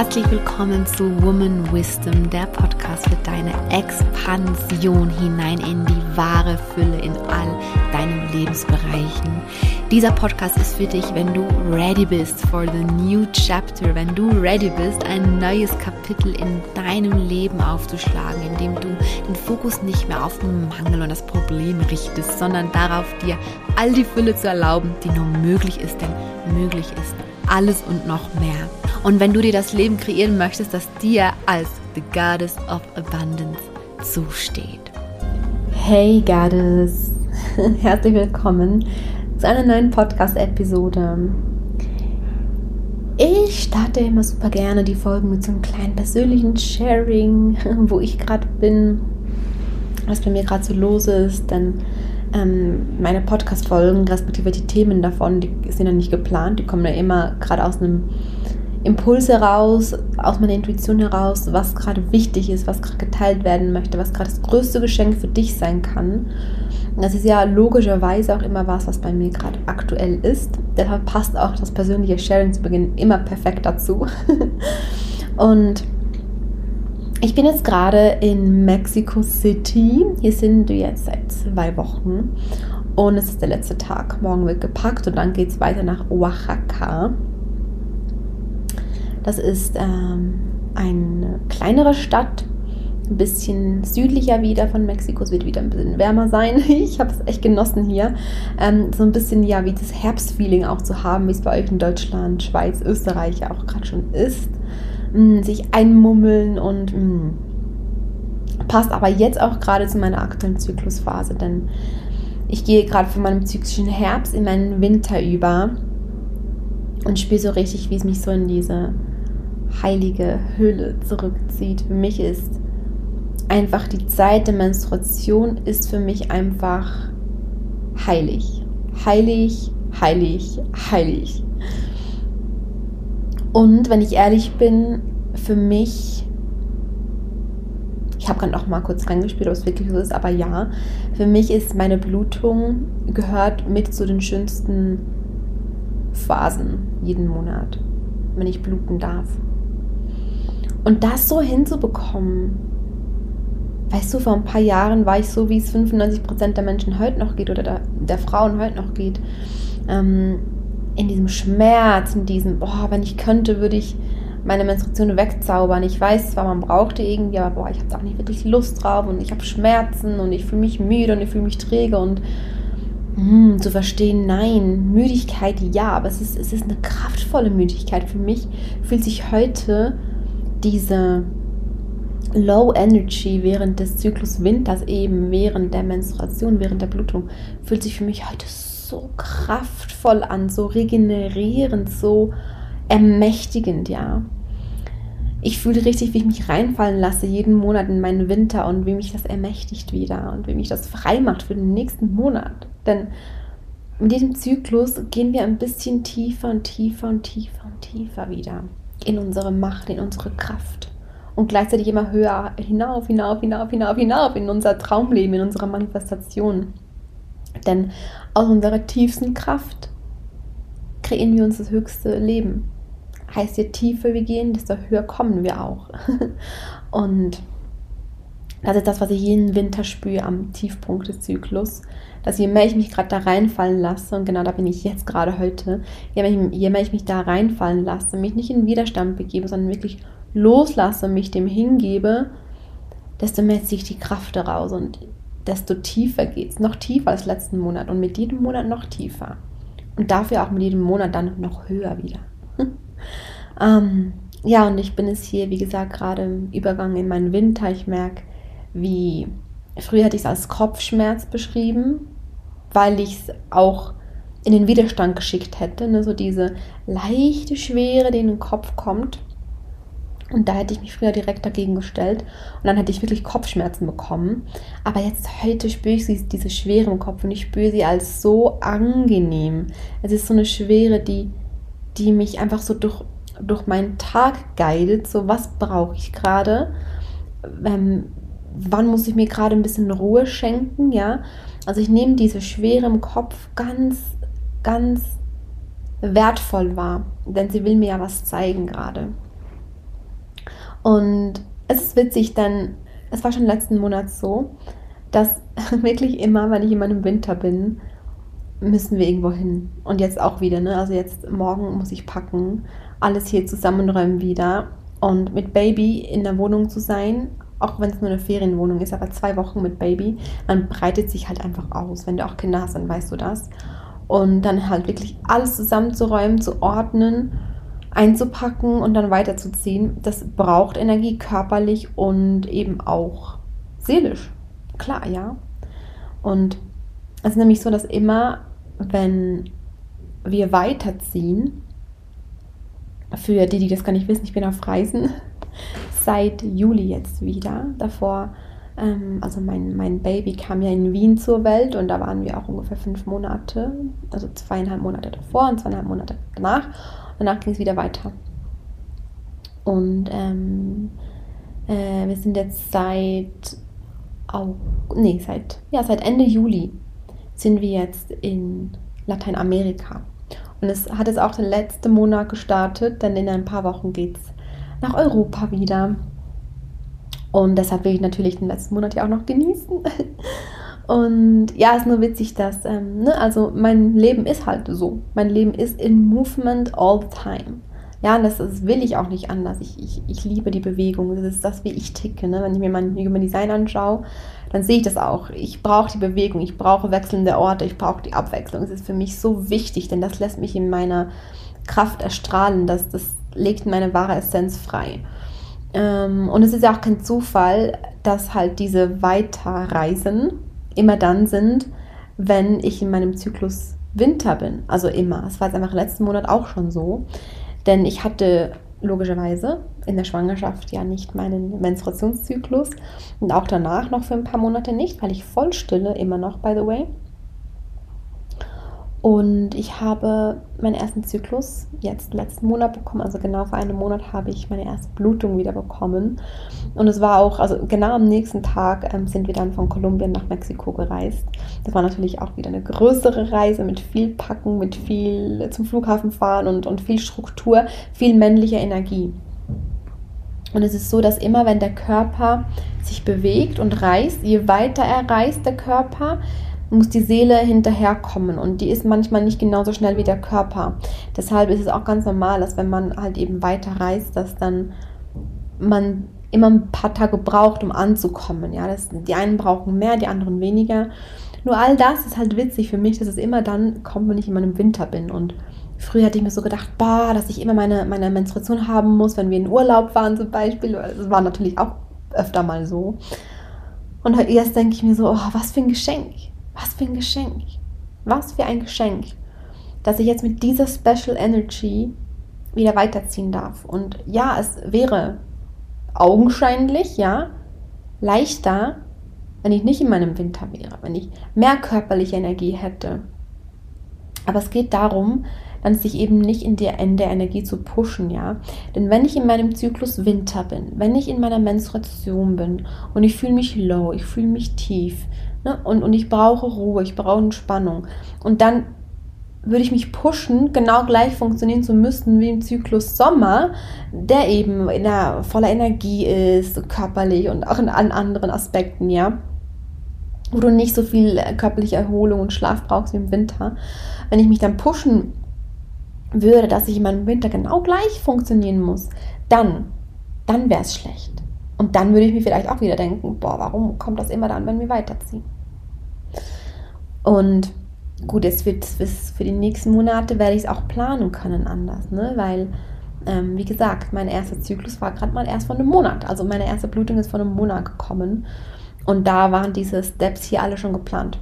Herzlich willkommen zu Woman Wisdom, der Podcast für deine Expansion hinein in die wahre Fülle in all deinen Lebensbereichen. Dieser Podcast ist für dich, wenn du ready bist for the new chapter, wenn du ready bist, ein neues Kapitel in deinem Leben aufzuschlagen, indem du den Fokus nicht mehr auf den Mangel und das Problem richtest, sondern darauf, dir all die Fülle zu erlauben, die nur möglich ist, denn möglich ist alles und noch mehr. Und wenn du dir das Leben kreieren möchtest, das dir als the Goddess of Abundance zusteht. Hey Goddess, herzlich willkommen zu einer neuen Podcast-Episode. Ich starte immer super gerne die Folgen mit so einem kleinen persönlichen Sharing, wo ich gerade bin, was bei mir gerade so los ist, denn ähm, meine Podcast-Folgen, respektive die Themen davon, die sind ja nicht geplant, die kommen ja immer gerade aus einem Impuls heraus, aus meiner Intuition heraus, was gerade wichtig ist, was gerade geteilt werden möchte, was gerade das größte Geschenk für dich sein kann. Das ist ja logischerweise auch immer was, was bei mir gerade aktuell ist. Deshalb passt auch das persönliche Sharing zu Beginn immer perfekt dazu. Und ich bin jetzt gerade in Mexico City. Hier sind wir jetzt seit zwei Wochen. Und es ist der letzte Tag. Morgen wird gepackt und dann geht es weiter nach Oaxaca. Das ist ähm, eine kleinere Stadt, ein bisschen südlicher wieder von Mexiko. Es wird wieder ein bisschen wärmer sein. Ich habe es echt genossen hier. Ähm, so ein bisschen ja wie das Herbstfeeling auch zu haben, wie es bei euch in Deutschland, Schweiz, Österreich auch gerade schon ist mh, sich einmummeln und mh, passt aber jetzt auch gerade zu meiner aktuellen Zyklusphase, denn ich gehe gerade von meinem zyklischen Herbst in meinen Winter über und spüre so richtig, wie es mich so in diese heilige Hülle zurückzieht. Für mich ist einfach die Zeit der Menstruation ist für mich einfach heilig. Heilig, heilig, heilig. Und wenn ich ehrlich bin, für mich, ich habe gerade noch mal kurz reingespielt, ob es wirklich so ist, aber ja, für mich ist meine Blutung gehört mit zu den schönsten Phasen jeden Monat, wenn ich bluten darf. Und das so hinzubekommen, weißt du, vor ein paar Jahren war ich so, wie es 95% der Menschen heute noch geht oder der, der Frauen heute noch geht. Ähm, in diesem Schmerz, in diesem, boah, wenn ich könnte, würde ich meine Menstruation wegzaubern. Ich weiß zwar, man braucht die irgendwie, aber boah, ich habe da auch nicht wirklich Lust drauf und ich habe Schmerzen und ich fühle mich müde und ich fühle mich träge und mh, hm, zu verstehen, nein, Müdigkeit ja, aber es ist, es ist eine kraftvolle Müdigkeit. Für mich fühlt sich heute diese Low Energy während des Zyklus Winters eben, während der Menstruation, während der Blutung, fühlt sich für mich heute so so kraftvoll an, so regenerierend, so ermächtigend, ja. Ich fühle richtig, wie ich mich reinfallen lasse jeden Monat in meinen Winter und wie mich das ermächtigt wieder und wie mich das frei macht für den nächsten Monat. Denn mit diesem Zyklus gehen wir ein bisschen tiefer und tiefer und tiefer und tiefer wieder in unsere Macht, in unsere Kraft und gleichzeitig immer höher hinauf, hinauf, hinauf, hinauf, hinauf in unser Traumleben, in unserer Manifestation. Denn aus unserer tiefsten Kraft kreieren wir uns das höchste Leben. Heißt, je tiefer wir gehen, desto höher kommen wir auch. Und das ist das, was ich jeden Winter spüre am Tiefpunkt des Zyklus. Dass je mehr ich mich gerade da reinfallen lasse, und genau da bin ich jetzt gerade heute, je mehr, ich, je mehr ich mich da reinfallen lasse, mich nicht in Widerstand begebe, sondern wirklich loslasse, mich dem hingebe, desto mehr ziehe ich die Kraft daraus. Und desto tiefer geht es, noch tiefer als letzten Monat und mit jedem Monat noch tiefer. Und dafür auch mit jedem Monat dann noch höher wieder. ähm, ja, und ich bin es hier, wie gesagt, gerade im Übergang in meinen Winter. Ich merke, wie früher hätte ich es als Kopfschmerz beschrieben, weil ich es auch in den Widerstand geschickt hätte. Ne? So diese leichte Schwere, die in den Kopf kommt. Und da hätte ich mich früher direkt dagegen gestellt und dann hätte ich wirklich Kopfschmerzen bekommen. Aber jetzt heute spüre ich sie, diese Schwere im Kopf und ich spüre sie als so angenehm. Es ist so eine Schwere, die, die mich einfach so durch, durch meinen Tag guidet. So, was brauche ich gerade? Ähm, wann muss ich mir gerade ein bisschen Ruhe schenken? Ja, also ich nehme diese Schwere im Kopf ganz, ganz wertvoll wahr, denn sie will mir ja was zeigen gerade. Und es ist witzig, denn es war schon letzten Monat so, dass wirklich immer, wenn ich in meinem Winter bin, müssen wir irgendwo hin. Und jetzt auch wieder, ne? Also jetzt morgen muss ich packen, alles hier zusammenräumen wieder. Und mit Baby in der Wohnung zu sein, auch wenn es nur eine Ferienwohnung ist, aber zwei Wochen mit Baby, man breitet sich halt einfach aus. Wenn du auch Kinder hast, dann weißt du das. Und dann halt wirklich alles zusammenzuräumen, zu ordnen, einzupacken und dann weiterzuziehen, das braucht Energie körperlich und eben auch seelisch. Klar, ja. Und es ist nämlich so, dass immer wenn wir weiterziehen, für die, die das gar nicht wissen, ich bin auf Reisen seit Juli jetzt wieder. Davor, ähm, also mein, mein Baby kam ja in Wien zur Welt und da waren wir auch ungefähr fünf Monate, also zweieinhalb Monate davor und zweieinhalb Monate danach. Danach ging es wieder weiter. Und ähm, äh, wir sind jetzt seit, oh, nee, seit, ja, seit Ende Juli sind wir jetzt in Lateinamerika. Und es hat jetzt auch den letzten Monat gestartet, denn in ein paar Wochen geht es nach Europa wieder. Und deshalb will ich natürlich den letzten Monat ja auch noch genießen. Und ja, ist nur witzig, dass, ähm, ne, also mein Leben ist halt so. Mein Leben ist in Movement all the time. Ja, und das, das will ich auch nicht anders. Ich, ich, ich liebe die Bewegung. Das ist das, wie ich ticke. Ne? Wenn ich mir mein Human Design anschaue, dann sehe ich das auch. Ich brauche die Bewegung, ich brauche wechselnde Orte, ich brauche die Abwechslung. Es ist für mich so wichtig, denn das lässt mich in meiner Kraft erstrahlen. Das, das legt meine wahre Essenz frei. Ähm, und es ist ja auch kein Zufall, dass halt diese Weiterreisen immer dann sind, wenn ich in meinem Zyklus Winter bin. Also immer. Es war jetzt einfach letzten Monat auch schon so. Denn ich hatte logischerweise in der Schwangerschaft ja nicht meinen Menstruationszyklus und auch danach noch für ein paar Monate nicht, weil ich voll stille, immer noch, by the way. Und ich habe meinen ersten Zyklus jetzt letzten Monat bekommen, also genau vor einem Monat habe ich meine erste Blutung wieder bekommen. Und es war auch, also genau am nächsten Tag ähm, sind wir dann von Kolumbien nach Mexiko gereist. Das war natürlich auch wieder eine größere Reise mit viel Packen, mit viel zum Flughafen fahren und, und viel Struktur, viel männlicher Energie. Und es ist so, dass immer wenn der Körper sich bewegt und reist, je weiter er reist, der Körper, muss die Seele hinterherkommen und die ist manchmal nicht genauso schnell wie der Körper. Deshalb ist es auch ganz normal, dass wenn man halt eben weiter reist, dass dann man immer ein paar Tage braucht, um anzukommen. Ja, das, die einen brauchen mehr, die anderen weniger. Nur all das ist halt witzig für mich, dass es immer dann kommt, wenn ich in meinem Winter bin. Und früher hatte ich mir so gedacht, boah, dass ich immer meine, meine Menstruation haben muss, wenn wir in Urlaub waren zum Beispiel. Das war natürlich auch öfter mal so. Und jetzt denke ich mir so, oh, was für ein Geschenk. Was für ein Geschenk. Was für ein Geschenk, dass ich jetzt mit dieser Special Energy wieder weiterziehen darf. Und ja, es wäre augenscheinlich, ja, leichter, wenn ich nicht in meinem Winter wäre, wenn ich mehr körperliche Energie hätte. Aber es geht darum, dann sich eben nicht in der, in der Energie zu pushen, ja. Denn wenn ich in meinem Zyklus Winter bin, wenn ich in meiner Menstruation bin und ich fühle mich low, ich fühle mich tief, Ne? Und, und ich brauche Ruhe, ich brauche Entspannung. Und dann würde ich mich pushen, genau gleich funktionieren zu müssen wie im Zyklus Sommer, der eben in der, voller Energie ist, körperlich und auch in, an anderen Aspekten, ja. Wo du nicht so viel körperliche Erholung und Schlaf brauchst wie im Winter. Wenn ich mich dann pushen würde, dass ich in meinem Winter genau gleich funktionieren muss, dann, dann wäre es schlecht. Und dann würde ich mir vielleicht auch wieder denken, boah, warum kommt das immer dann, wenn wir weiterziehen? Und gut, jetzt wird es für die nächsten Monate werde ich es auch planen können anders, ne? Weil, ähm, wie gesagt, mein erster Zyklus war gerade mal erst von einem Monat. Also meine erste Blutung ist von einem Monat gekommen. Und da waren diese Steps hier alle schon geplant.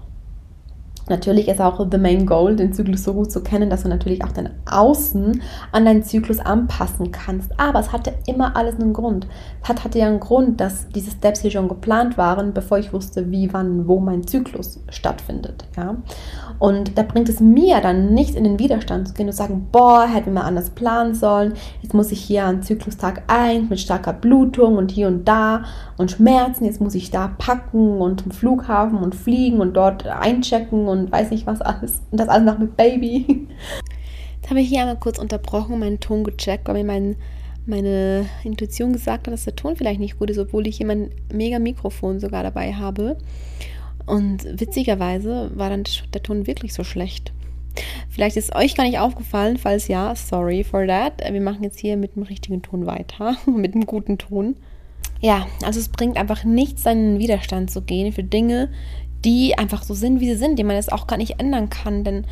Natürlich ist auch the main goal, den Zyklus so gut zu kennen, dass du natürlich auch dein Außen an deinen Zyklus anpassen kannst. Aber es hatte immer alles einen Grund. Es hat, hatte ja einen Grund, dass diese Steps hier schon geplant waren, bevor ich wusste, wie, wann, wo mein Zyklus stattfindet. Ja? Und da bringt es mir dann nicht in den Widerstand zu gehen und sagen, boah, hätten wir mal anders planen sollen. Jetzt muss ich hier an Zyklustag 1 mit starker Blutung und hier und da und Schmerzen. Jetzt muss ich da packen und zum Flughafen und fliegen und dort einchecken und weiß nicht was alles. Und das alles noch mit Baby. Jetzt habe ich hier einmal kurz unterbrochen, meinen Ton gecheckt, weil mir mein meine Intuition gesagt hat, dass der Ton vielleicht nicht gut ist, obwohl ich hier mein mega Mikrofon sogar dabei habe. Und witzigerweise war dann der Ton wirklich so schlecht. Vielleicht ist euch gar nicht aufgefallen, falls ja, sorry for that. Wir machen jetzt hier mit dem richtigen Ton weiter, mit dem guten Ton. Ja, also es bringt einfach nichts, seinen Widerstand zu gehen für Dinge, die einfach so sind, wie sie sind, die man jetzt auch gar nicht ändern kann. Denn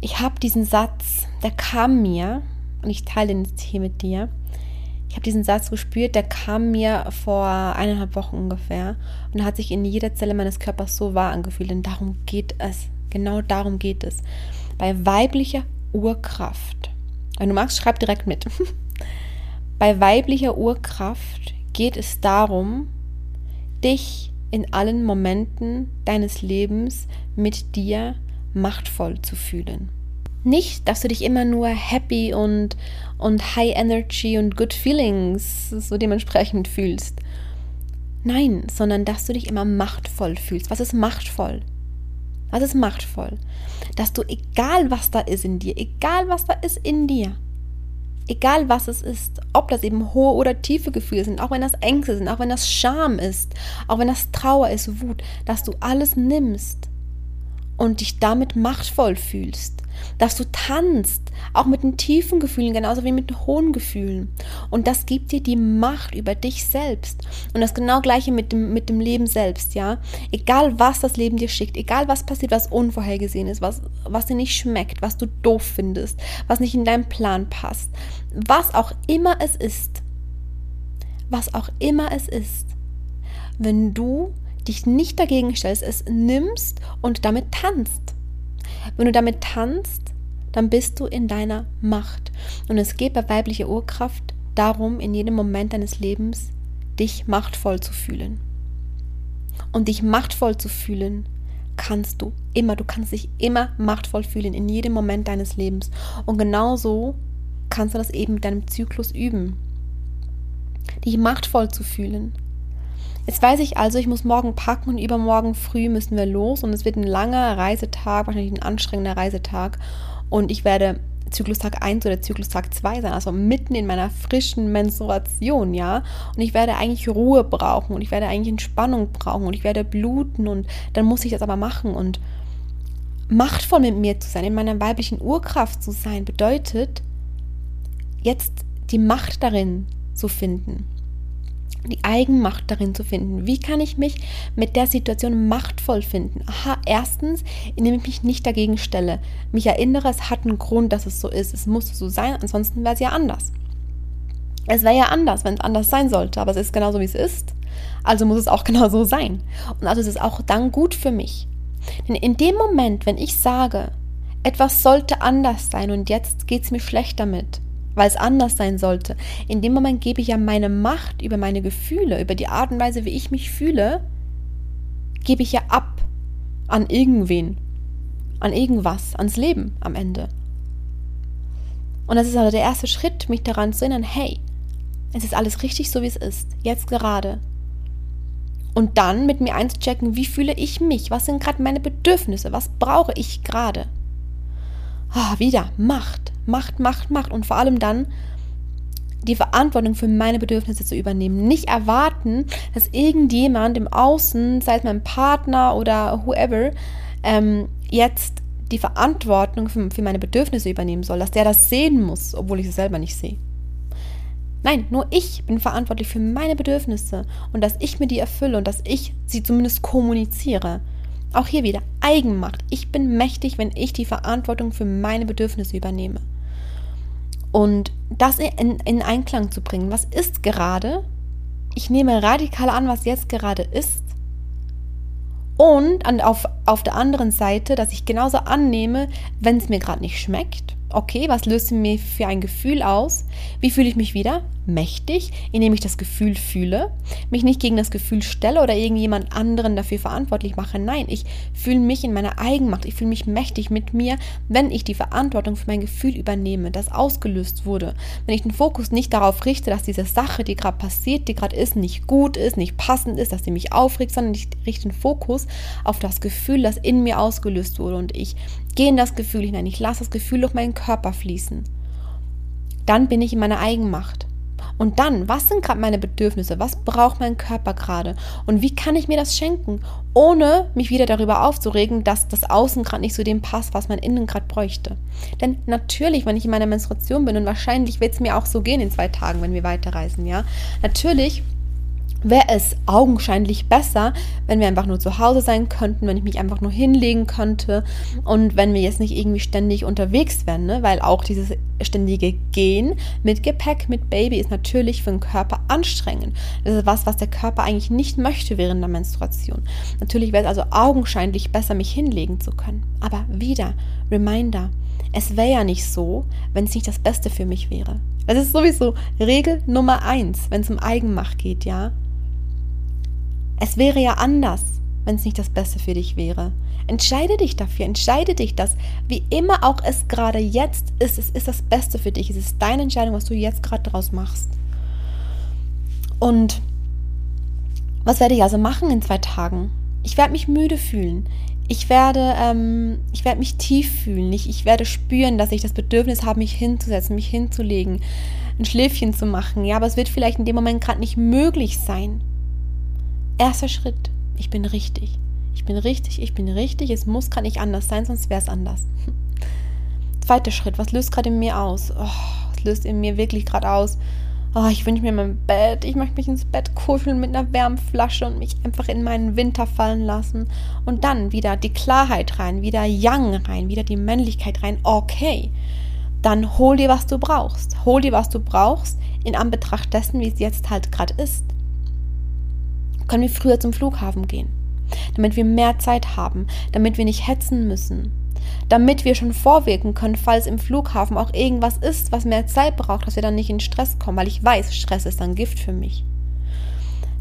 ich habe diesen Satz, der kam mir, und ich teile den jetzt hier mit dir. Ich habe diesen Satz gespürt, der kam mir vor eineinhalb Wochen ungefähr und hat sich in jeder Zelle meines Körpers so wahr angefühlt. Denn darum geht es. Genau darum geht es. Bei weiblicher Urkraft. Wenn du magst, schreib direkt mit. Bei weiblicher Urkraft geht es darum, dich in allen Momenten deines Lebens mit dir machtvoll zu fühlen. Nicht, dass du dich immer nur happy und, und high energy und good feelings so dementsprechend fühlst. Nein, sondern dass du dich immer machtvoll fühlst. Was ist machtvoll? Was ist machtvoll? Dass du, egal was da ist in dir, egal was da ist in dir, egal was es ist, ob das eben hohe oder tiefe Gefühle sind, auch wenn das Ängste sind, auch wenn das Scham ist, auch wenn das Trauer ist, Wut, dass du alles nimmst und dich damit machtvoll fühlst, dass du tanzt, auch mit den tiefen Gefühlen, genauso wie mit den hohen Gefühlen. Und das gibt dir die Macht über dich selbst. Und das genau gleiche mit dem, mit dem Leben selbst, ja. Egal was das Leben dir schickt, egal was passiert, was unvorhergesehen ist, was, was dir nicht schmeckt, was du doof findest, was nicht in deinen Plan passt, was auch immer es ist, was auch immer es ist, wenn du dich nicht dagegen stellst, es nimmst und damit tanzt. Wenn du damit tanzt, dann bist du in deiner Macht. Und es geht bei weiblicher Urkraft darum, in jedem Moment deines Lebens dich machtvoll zu fühlen. Und dich machtvoll zu fühlen kannst du immer. Du kannst dich immer machtvoll fühlen in jedem Moment deines Lebens. Und genauso kannst du das eben mit deinem Zyklus üben. Dich machtvoll zu fühlen. Jetzt weiß ich also, ich muss morgen packen und übermorgen früh müssen wir los und es wird ein langer Reisetag, wahrscheinlich ein anstrengender Reisetag und ich werde Zyklustag 1 oder Zyklustag 2 sein, also mitten in meiner frischen Menstruation, ja. Und ich werde eigentlich Ruhe brauchen und ich werde eigentlich Entspannung brauchen und ich werde bluten und dann muss ich das aber machen und machtvoll mit mir zu sein, in meiner weiblichen Urkraft zu sein, bedeutet jetzt die Macht darin zu finden die Eigenmacht darin zu finden. Wie kann ich mich mit der Situation machtvoll finden? Aha, erstens, indem ich mich nicht dagegen stelle, mich erinnere, es hat einen Grund, dass es so ist. Es muss so sein, ansonsten wäre es ja anders. Es wäre ja anders, wenn es anders sein sollte, aber es ist genauso, wie es ist. Also muss es auch genau so sein. Und also ist es auch dann gut für mich. Denn in dem Moment, wenn ich sage, etwas sollte anders sein und jetzt geht es mir schlecht damit, weil es anders sein sollte. In dem Moment gebe ich ja meine Macht über meine Gefühle, über die Art und Weise, wie ich mich fühle, gebe ich ja ab an irgendwen, an irgendwas, ans Leben am Ende. Und das ist also der erste Schritt, mich daran zu erinnern, hey, es ist alles richtig so, wie es ist, jetzt gerade. Und dann mit mir einzuchecken, wie fühle ich mich, was sind gerade meine Bedürfnisse, was brauche ich gerade. Ah, wieder Macht. Macht, Macht, Macht und vor allem dann die Verantwortung für meine Bedürfnisse zu übernehmen. Nicht erwarten, dass irgendjemand im Außen, sei es mein Partner oder whoever, ähm, jetzt die Verantwortung für, für meine Bedürfnisse übernehmen soll, dass der das sehen muss, obwohl ich es selber nicht sehe. Nein, nur ich bin verantwortlich für meine Bedürfnisse und dass ich mir die erfülle und dass ich sie zumindest kommuniziere. Auch hier wieder Eigenmacht. Ich bin mächtig, wenn ich die Verantwortung für meine Bedürfnisse übernehme. Und das in, in Einklang zu bringen. Was ist gerade? Ich nehme radikal an, was jetzt gerade ist. Und an, auf, auf der anderen Seite, dass ich genauso annehme, wenn es mir gerade nicht schmeckt. Okay, was löst mir für ein Gefühl aus? Wie fühle ich mich wieder? Mächtig, indem ich das Gefühl fühle, mich nicht gegen das Gefühl stelle oder irgendjemand anderen dafür verantwortlich mache. Nein, ich fühle mich in meiner Eigenmacht, ich fühle mich mächtig mit mir, wenn ich die Verantwortung für mein Gefühl übernehme, das ausgelöst wurde. Wenn ich den Fokus nicht darauf richte, dass diese Sache, die gerade passiert, die gerade ist, nicht gut ist, nicht passend ist, dass sie mich aufregt, sondern ich richte den Fokus auf das Gefühl, das in mir ausgelöst wurde und ich gehe in das Gefühl hinein, ich lasse das Gefühl durch meinen Körper fließen. Dann bin ich in meiner Eigenmacht Und dann, was sind gerade meine Bedürfnisse? Was braucht mein Körper gerade? Und wie kann ich mir das schenken, ohne mich wieder darüber aufzuregen, dass das Außen gerade nicht zu dem passt, was mein Innen gerade bräuchte? Denn natürlich, wenn ich in meiner Menstruation bin, und wahrscheinlich wird es mir auch so gehen in zwei Tagen, wenn wir weiterreisen, ja, natürlich wäre es augenscheinlich besser, wenn wir einfach nur zu Hause sein könnten, wenn ich mich einfach nur hinlegen könnte und wenn wir jetzt nicht irgendwie ständig unterwegs wären, ne? weil auch dieses ständige Gehen mit Gepäck, mit Baby ist natürlich für den Körper anstrengend. Das ist was, was der Körper eigentlich nicht möchte während der Menstruation. Natürlich wäre es also augenscheinlich besser, mich hinlegen zu können. Aber wieder, Reminder, es wäre ja nicht so, wenn es nicht das Beste für mich wäre. Das ist sowieso Regel Nummer eins, wenn es um Eigenmacht geht, ja. Es wäre ja anders, wenn es nicht das Beste für dich wäre. Entscheide dich dafür, entscheide dich, dass wie immer auch es gerade jetzt ist, es ist das Beste für dich. Es ist deine Entscheidung, was du jetzt gerade daraus machst. Und was werde ich also machen in zwei Tagen? Ich werde mich müde fühlen. Ich werde, ähm, ich werde mich tief fühlen. Ich, ich werde spüren, dass ich das Bedürfnis habe, mich hinzusetzen, mich hinzulegen, ein Schläfchen zu machen. Ja, aber es wird vielleicht in dem Moment gerade nicht möglich sein. Erster Schritt, ich bin richtig. Ich bin richtig, ich bin richtig. Es muss gerade nicht anders sein, sonst wäre es anders. Zweiter Schritt, was löst gerade in mir aus? Oh, was löst in mir wirklich gerade aus? Oh, ich wünsche mir mein Bett. Ich möchte mich ins Bett kuscheln mit einer Wärmflasche und mich einfach in meinen Winter fallen lassen. Und dann wieder die Klarheit rein, wieder Yang rein, wieder die Männlichkeit rein. Okay, dann hol dir, was du brauchst. Hol dir, was du brauchst, in Anbetracht dessen, wie es jetzt halt gerade ist können wir früher zum Flughafen gehen, damit wir mehr Zeit haben, damit wir nicht hetzen müssen, damit wir schon vorwirken können, falls im Flughafen auch irgendwas ist, was mehr Zeit braucht, dass wir dann nicht in Stress kommen, weil ich weiß, Stress ist dann Gift für mich.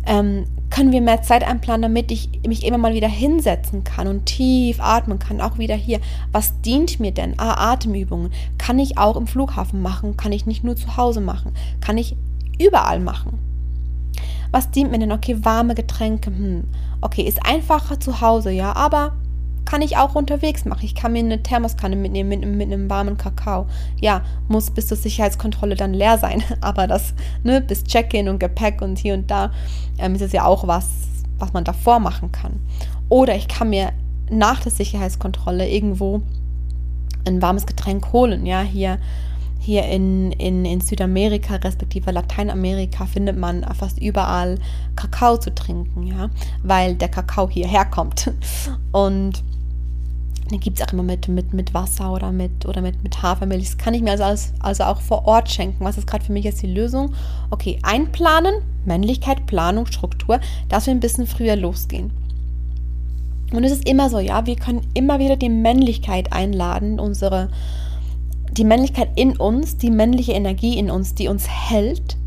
Ähm, können wir mehr Zeit einplanen, damit ich mich immer mal wieder hinsetzen kann und tief atmen kann, auch wieder hier. Was dient mir denn? Ah, Atemübungen. Kann ich auch im Flughafen machen, kann ich nicht nur zu Hause machen, kann ich überall machen. Was dient mir denn? Okay, warme Getränke. Hm. Okay, ist einfacher zu Hause, ja, aber kann ich auch unterwegs machen. Ich kann mir eine Thermoskanne mitnehmen mit, mit einem warmen Kakao. Ja, muss bis zur Sicherheitskontrolle dann leer sein. Aber das, ne, bis Check-in und Gepäck und hier und da ähm, ist es ja auch was, was man davor machen kann. Oder ich kann mir nach der Sicherheitskontrolle irgendwo ein warmes Getränk holen. Ja, hier hier in, in, in Südamerika respektive Lateinamerika findet man fast überall Kakao zu trinken, ja, weil der Kakao hierher kommt. Und den gibt es auch immer mit, mit, mit Wasser oder mit, oder mit, mit Hafermilch. Das kann ich mir also, als, also auch vor Ort schenken. Was ist gerade für mich jetzt die Lösung? Okay, einplanen, Männlichkeit, Planung, Struktur, dass wir ein bisschen früher losgehen. Und es ist immer so, ja, wir können immer wieder die Männlichkeit einladen, unsere, die Männlichkeit in uns, die männliche Energie in uns, die uns hält,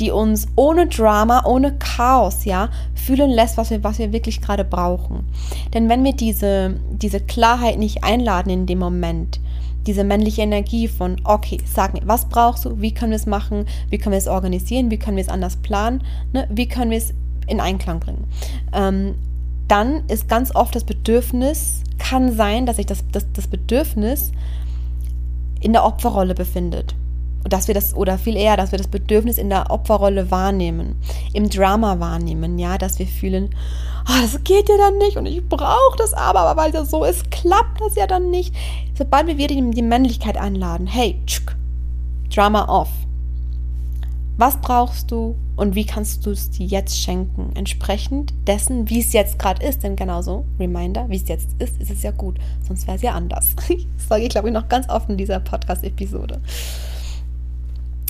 die uns ohne Drama, ohne Chaos, ja, fühlen lässt, was wir, was wir wirklich gerade brauchen. Denn wenn wir diese, diese Klarheit nicht einladen in dem Moment, diese männliche Energie von, okay, sag mir, was brauchst du, wie können wir es machen, wie können wir es organisieren, wie können wir es anders planen, ne? wie können wir es in Einklang bringen. Ähm, dann ist ganz oft das Bedürfnis, kann sein, dass ich das, das, das Bedürfnis in der Opferrolle befindet. Dass wir das, oder viel eher, dass wir das Bedürfnis in der Opferrolle wahrnehmen, im Drama wahrnehmen, ja, dass wir fühlen, oh, das geht ja dann nicht und ich brauche das aber, aber weil das so ist, klappt das ja dann nicht. Sobald wir wieder die, Männlichkeit einladen, hey, tschuk, Drama off. Was brauchst du und wie kannst du es dir jetzt schenken? Entsprechend dessen, wie es jetzt gerade ist. Denn genauso, Reminder, wie es jetzt ist, ist es ja gut. Sonst wäre es ja anders. Das sage ich, glaube ich, noch ganz oft in dieser Podcast-Episode.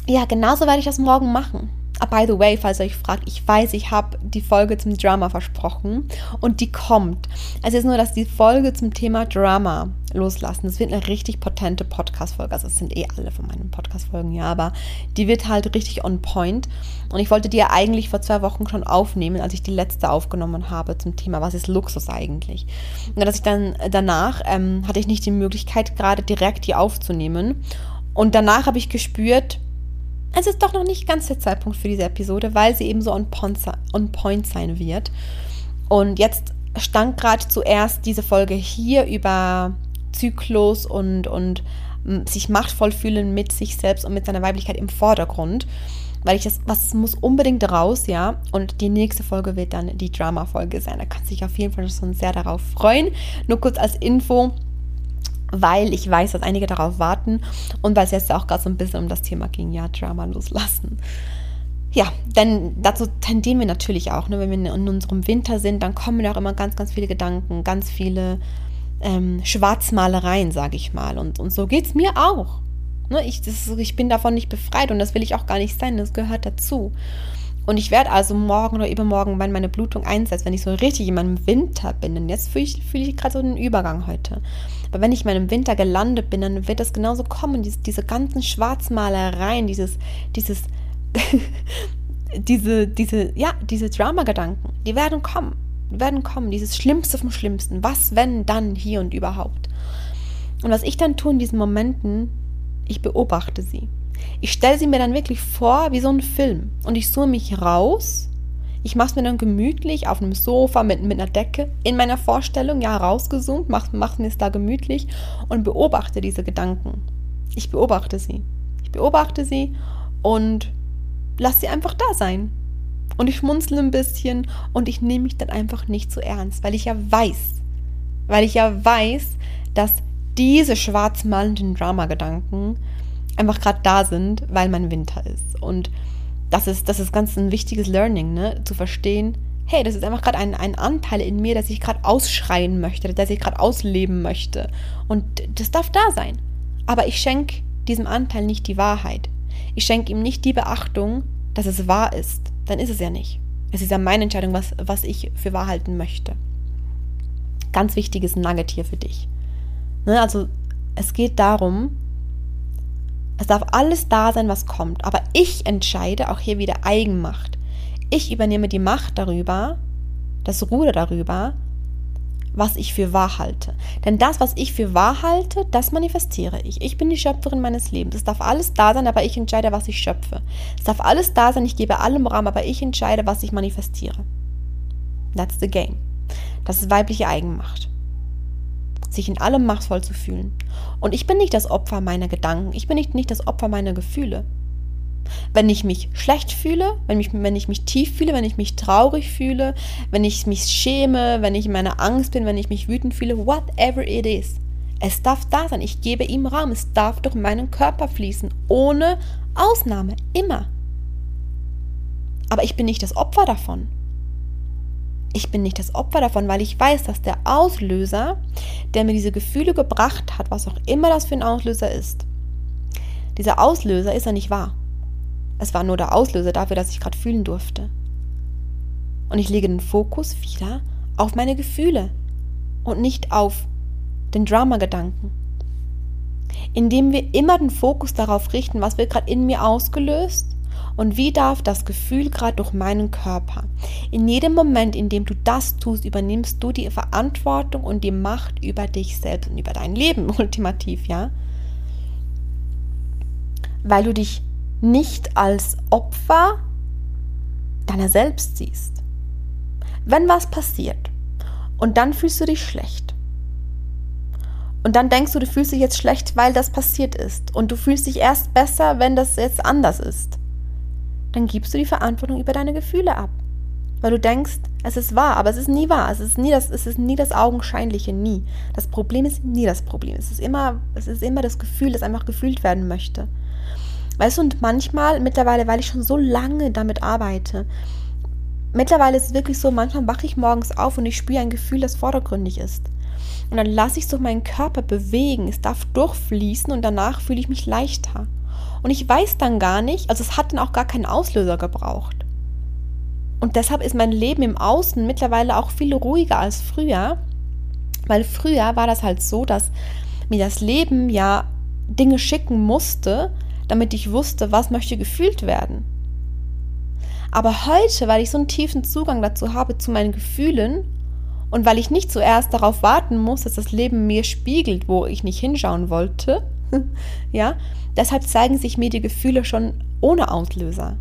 Ja, genauso werde ich das morgen machen. Ah, by the way, falls ihr euch fragt, ich weiß, ich habe die Folge zum Drama versprochen und die kommt. Es ist nur, dass die Folge zum Thema Drama loslassen. Das wird eine richtig potente Podcast-Folge. Also, es sind eh alle von meinen Podcast-Folgen, ja, aber die wird halt richtig on point. Und ich wollte die ja eigentlich vor zwei Wochen schon aufnehmen, als ich die letzte aufgenommen habe zum Thema, was ist Luxus eigentlich? Und dass ich dann danach ähm, hatte ich nicht die Möglichkeit, gerade direkt die aufzunehmen. Und danach habe ich gespürt, es ist doch noch nicht ganz der Zeitpunkt für diese Episode, weil sie eben so on point, sein wird. Und jetzt stand gerade zuerst diese Folge hier über Zyklus und, und sich machtvoll fühlen mit sich selbst und mit seiner Weiblichkeit im Vordergrund. Weil ich das, was muss unbedingt raus, ja. Und die nächste Folge wird dann die Drama-Folge sein. Da kann sich auf jeden Fall schon sehr darauf freuen. Nur kurz als Info, weil ich weiß, dass einige darauf warten und weil es jetzt auch gerade so ein bisschen um das Thema ging, ja, Drama loslassen. Ja, denn dazu tendieren wir natürlich auch, ne? wenn wir in unserem Winter sind, dann kommen ja auch immer ganz, ganz viele Gedanken, ganz viele ähm, Schwarzmalereien, sage ich mal. Und, und so geht es mir auch. Ne? Ich, das, ich bin davon nicht befreit und das will ich auch gar nicht sein, das gehört dazu. Und ich werde also morgen oder übermorgen, wenn meine Blutung einsetzt, wenn ich so richtig in meinem Winter bin, denn jetzt fühle ich, fühl ich gerade so einen Übergang heute. Aber wenn ich in meinem Winter gelandet bin, dann wird das genauso kommen, diese, diese ganzen Schwarzmalereien, dieses, dieses, diese, diese, ja, diese Drama-Gedanken, die werden kommen werden kommen, dieses Schlimmste vom Schlimmsten. Was, wenn, dann, hier und überhaupt. Und was ich dann tue in diesen Momenten, ich beobachte sie. Ich stelle sie mir dann wirklich vor wie so ein Film. Und ich suche mich raus. Ich mache es mir dann gemütlich auf einem Sofa mit, mit einer Decke in meiner Vorstellung, ja, rausgezoomt, mache mach mir es da gemütlich und beobachte diese Gedanken. Ich beobachte sie. Ich beobachte sie und lasse sie einfach da sein. Und ich schmunzle ein bisschen und ich nehme mich dann einfach nicht so ernst, weil ich ja weiß, weil ich ja weiß, dass diese schwarzmalenden Drama-Gedanken einfach gerade da sind, weil mein Winter ist. Und das ist, das ist ganz ein wichtiges Learning, ne? Zu verstehen, hey, das ist einfach gerade ein, ein Anteil in mir, der sich gerade ausschreien möchte, der sich gerade ausleben möchte. Und das darf da sein. Aber ich schenke diesem Anteil nicht die Wahrheit. Ich schenke ihm nicht die Beachtung, dass es wahr ist dann ist es ja nicht. Es ist ja meine Entscheidung, was, was ich für wahr halten möchte. Ganz wichtiges Nugget hier für dich. Ne, also es geht darum, es darf alles da sein, was kommt. Aber ich entscheide auch hier wieder Eigenmacht. Ich übernehme die Macht darüber, das Ruder darüber, was ich für wahr halte. Denn das, was ich für wahr halte, das manifestiere ich. Ich bin die Schöpferin meines Lebens. Es darf alles da sein, aber ich entscheide, was ich schöpfe. Es darf alles da sein, ich gebe allem Raum, aber ich entscheide, was ich manifestiere. That's the game. Das ist weibliche Eigenmacht. Sich in allem machtvoll zu fühlen. Und ich bin nicht das Opfer meiner Gedanken. Ich bin nicht, nicht das Opfer meiner Gefühle. Wenn ich mich schlecht fühle, wenn, mich, wenn ich mich tief fühle, wenn ich mich traurig fühle, wenn ich mich schäme, wenn ich in meiner Angst bin, wenn ich mich wütend fühle, whatever it is. Es darf da sein. Ich gebe ihm Raum. Es darf durch meinen Körper fließen. Ohne Ausnahme. Immer. Aber ich bin nicht das Opfer davon. Ich bin nicht das Opfer davon, weil ich weiß, dass der Auslöser, der mir diese Gefühle gebracht hat, was auch immer das für ein Auslöser ist, dieser Auslöser ist ja nicht wahr. Es war nur der Auslöser dafür, dass ich gerade fühlen durfte. Und ich lege den Fokus wieder auf meine Gefühle und nicht auf den Drama-Gedanken. Indem wir immer den Fokus darauf richten, was wird gerade in mir ausgelöst und wie darf das Gefühl gerade durch meinen Körper. In jedem Moment, in dem du das tust, übernimmst du die Verantwortung und die Macht über dich selbst und über dein Leben ultimativ, ja? Weil du dich nicht als Opfer deiner selbst siehst. Wenn was passiert und dann fühlst du dich schlecht und dann denkst du, du fühlst dich jetzt schlecht, weil das passiert ist und du fühlst dich erst besser, wenn das jetzt anders ist, dann gibst du die Verantwortung über deine Gefühle ab. Weil du denkst, es ist wahr, aber es ist nie wahr. Es ist nie das, es ist nie das Augenscheinliche, nie. Das Problem ist nie das Problem. Es ist immer, es ist immer das Gefühl, das einfach gefühlt werden möchte. Weißt du, und manchmal, mittlerweile, weil ich schon so lange damit arbeite, mittlerweile ist es wirklich so, manchmal wache ich morgens auf und ich spüre ein Gefühl, das vordergründig ist. Und dann lasse ich so meinen Körper bewegen, es darf durchfließen und danach fühle ich mich leichter. Und ich weiß dann gar nicht, also es hat dann auch gar keinen Auslöser gebraucht. Und deshalb ist mein Leben im Außen mittlerweile auch viel ruhiger als früher, weil früher war das halt so, dass mir das Leben ja Dinge schicken musste, damit ich wusste, was möchte gefühlt werden. Aber heute, weil ich so einen tiefen Zugang dazu habe, zu meinen Gefühlen und weil ich nicht zuerst darauf warten muss, dass das Leben mir spiegelt, wo ich nicht hinschauen wollte, ja, deshalb zeigen sich mir die Gefühle schon ohne Auslöser.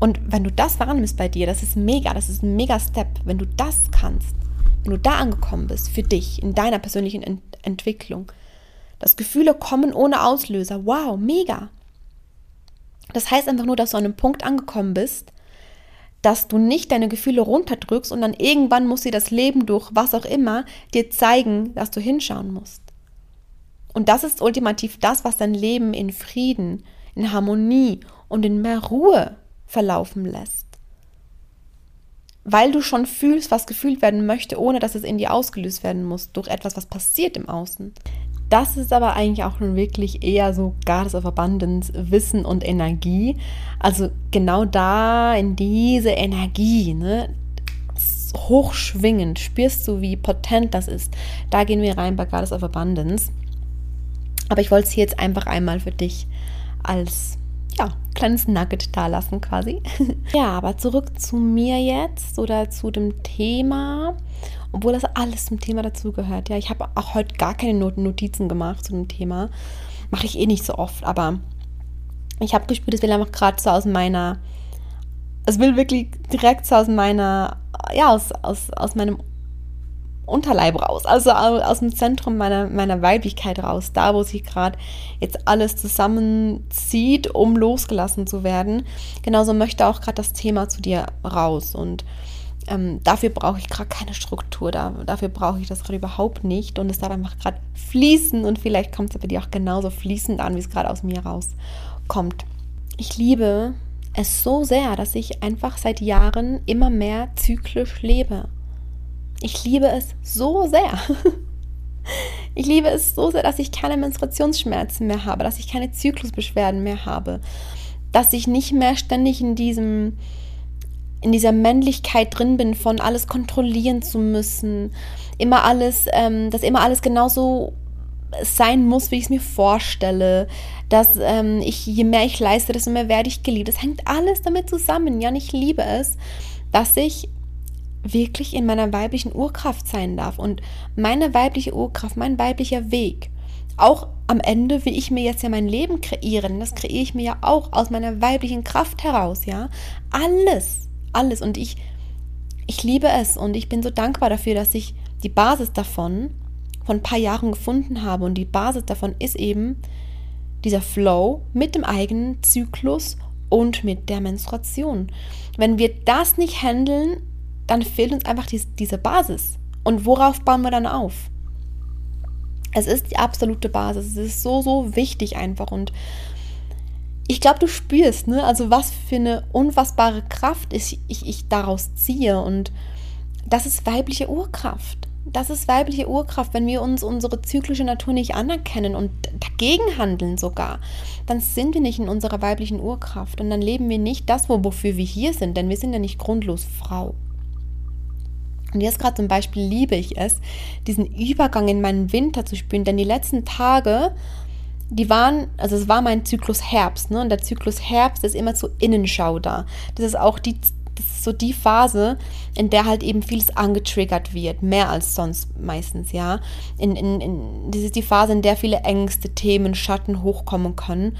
Und wenn du das wahrnimmst bei dir, das ist mega, das ist ein mega Step. Wenn du das kannst, wenn du da angekommen bist für dich, in deiner persönlichen Ent Entwicklung, Dass Gefühle kommen ohne Auslöser. Wow, mega. Das heißt einfach nur, dass du an einem Punkt angekommen bist, dass du nicht deine Gefühle runterdrückst und dann irgendwann muss dir das Leben durch was auch immer dir zeigen, dass du hinschauen musst. Und das ist ultimativ das, was dein Leben in Frieden, in Harmonie und in mehr Ruhe verlaufen lässt. Weil du schon fühlst, was gefühlt werden möchte, ohne dass es in dir ausgelöst werden muss, durch etwas, was passiert im Außen. Das ist aber eigentlich auch schon wirklich eher so Goddess of Abundance, Wissen und Energie. Also genau da in diese Energie, ne? hochschwingend, spürst du, wie potent das ist. Da gehen wir rein bei Goddess of Abundance. Aber ich wollte es hier jetzt einfach einmal für dich als ja, kleines Nugget da lassen quasi. ja, aber zurück zu mir jetzt oder zu dem Thema obwohl das alles zum Thema dazugehört. Ja, ich habe auch heute gar keine Notizen gemacht zu dem Thema. Mache ich eh nicht so oft, aber ich habe gespürt, es will einfach gerade so aus meiner, es will wirklich direkt so aus meiner, ja, aus, aus, aus meinem Unterleib raus, also aus dem Zentrum meiner, meiner Weiblichkeit raus, da wo sich gerade jetzt alles zusammenzieht, um losgelassen zu werden. Genauso möchte auch gerade das Thema zu dir raus und ähm, dafür brauche ich gerade keine Struktur, da, dafür brauche ich das gerade überhaupt nicht und es darf einfach gerade fließen und vielleicht kommt es bei dir auch genauso fließend an, wie es gerade aus mir rauskommt. Ich liebe es so sehr, dass ich einfach seit Jahren immer mehr zyklisch lebe. Ich liebe es so sehr. Ich liebe es so sehr, dass ich keine Menstruationsschmerzen mehr habe, dass ich keine Zyklusbeschwerden mehr habe, dass ich nicht mehr ständig in diesem in dieser Männlichkeit drin bin, von alles kontrollieren zu müssen, immer alles, ähm, dass immer alles genauso sein muss, wie ich es mir vorstelle, dass ähm, ich, je mehr ich leiste, desto mehr werde ich geliebt. Das hängt alles damit zusammen. Ja, und ich liebe es, dass ich wirklich in meiner weiblichen Urkraft sein darf. Und meine weibliche Urkraft, mein weiblicher Weg, auch am Ende will ich mir jetzt ja mein Leben kreieren. Das kreiere ich mir ja auch aus meiner weiblichen Kraft heraus, ja. Alles alles. Und ich, ich liebe es und ich bin so dankbar dafür, dass ich die Basis davon von ein paar Jahren gefunden habe. Und die Basis davon ist eben dieser Flow mit dem eigenen Zyklus und mit der Menstruation. Wenn wir das nicht handeln, dann fehlt uns einfach die, diese Basis. Und worauf bauen wir dann auf? Es ist die absolute Basis. Es ist so, so wichtig einfach. Und ich glaube, du spürst, ne? Also was für eine unfassbare Kraft ich, ich, ich daraus ziehe. Und das ist weibliche Urkraft. Das ist weibliche Urkraft, wenn wir uns unsere zyklische Natur nicht anerkennen und dagegen handeln sogar, dann sind wir nicht in unserer weiblichen Urkraft und dann leben wir nicht das, wofür wir hier sind, denn wir sind ja nicht grundlos Frau. Und jetzt gerade zum Beispiel liebe ich es, diesen Übergang in meinen Winter zu spüren, denn die letzten Tage die waren, also es war mein Zyklus Herbst, ne? Und der Zyklus Herbst ist immer zur Innenschau da. Das ist auch die, das ist so die Phase, in der halt eben vieles angetriggert wird, mehr als sonst meistens, ja. In, in, in, das ist die Phase, in der viele Ängste, Themen, Schatten hochkommen können.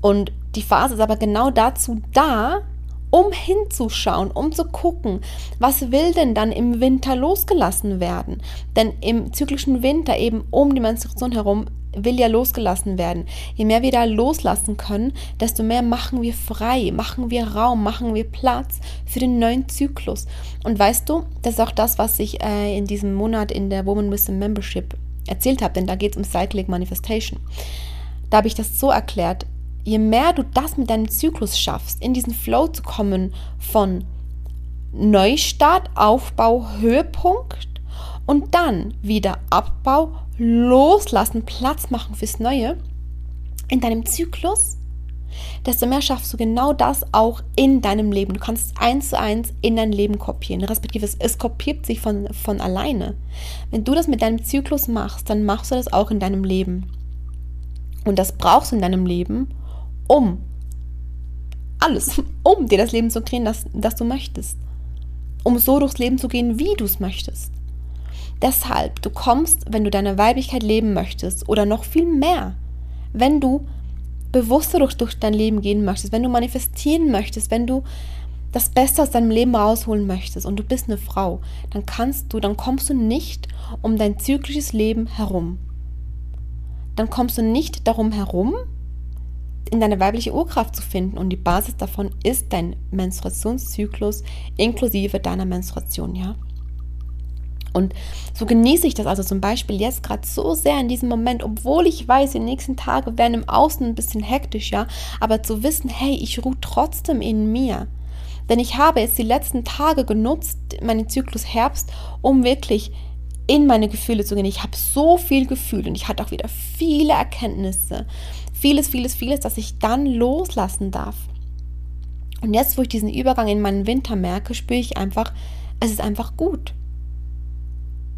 Und die Phase ist aber genau dazu da, um hinzuschauen, um zu gucken, was will denn dann im Winter losgelassen werden? Denn im zyklischen Winter eben um die Menstruation herum will ja losgelassen werden. Je mehr wir da loslassen können, desto mehr machen wir frei, machen wir Raum, machen wir Platz für den neuen Zyklus. Und weißt du, das ist auch das, was ich äh, in diesem Monat in der Woman Wisdom Membership erzählt habe, denn da geht es um Cyclic Manifestation. Da habe ich das so erklärt, je mehr du das mit deinem Zyklus schaffst, in diesen Flow zu kommen von Neustart, Aufbau, Höhepunkt und dann wieder Abbau, Loslassen, Platz machen fürs Neue in deinem Zyklus, desto mehr schaffst du genau das auch in deinem Leben. Du kannst eins zu eins in dein Leben kopieren, respektive es, es kopiert sich von, von alleine. Wenn du das mit deinem Zyklus machst, dann machst du das auch in deinem Leben. Und das brauchst du in deinem Leben, um alles, um dir das Leben zu kreieren, das, das du möchtest. Um so durchs Leben zu gehen, wie du es möchtest. Deshalb, du kommst, wenn du deine Weiblichkeit leben möchtest oder noch viel mehr, wenn du bewusster durch, durch dein Leben gehen möchtest, wenn du manifestieren möchtest, wenn du das Beste aus deinem Leben rausholen möchtest und du bist eine Frau, dann kannst du, dann kommst du nicht um dein zyklisches Leben herum. dann kommst du nicht darum herum, in deine weibliche Urkraft zu finden. Und die Basis davon ist dein Menstruationszyklus inklusive deiner Menstruation, ja. Und so genieße ich das also zum Beispiel jetzt gerade so sehr in diesem Moment, obwohl ich weiß, die nächsten Tage werden im Außen ein bisschen hektisch, ja, aber zu wissen, hey, ich ruhe trotzdem in mir. Denn ich habe jetzt die letzten Tage genutzt, meinen Zyklus Herbst, um wirklich in meine Gefühle zu gehen. Ich habe so viel gefühlt und ich hatte auch wieder viele Erkenntnisse. Vieles, vieles, vieles, das ich dann loslassen darf. Und jetzt, wo ich diesen Übergang in meinen Winter merke, spüre ich einfach, es ist einfach gut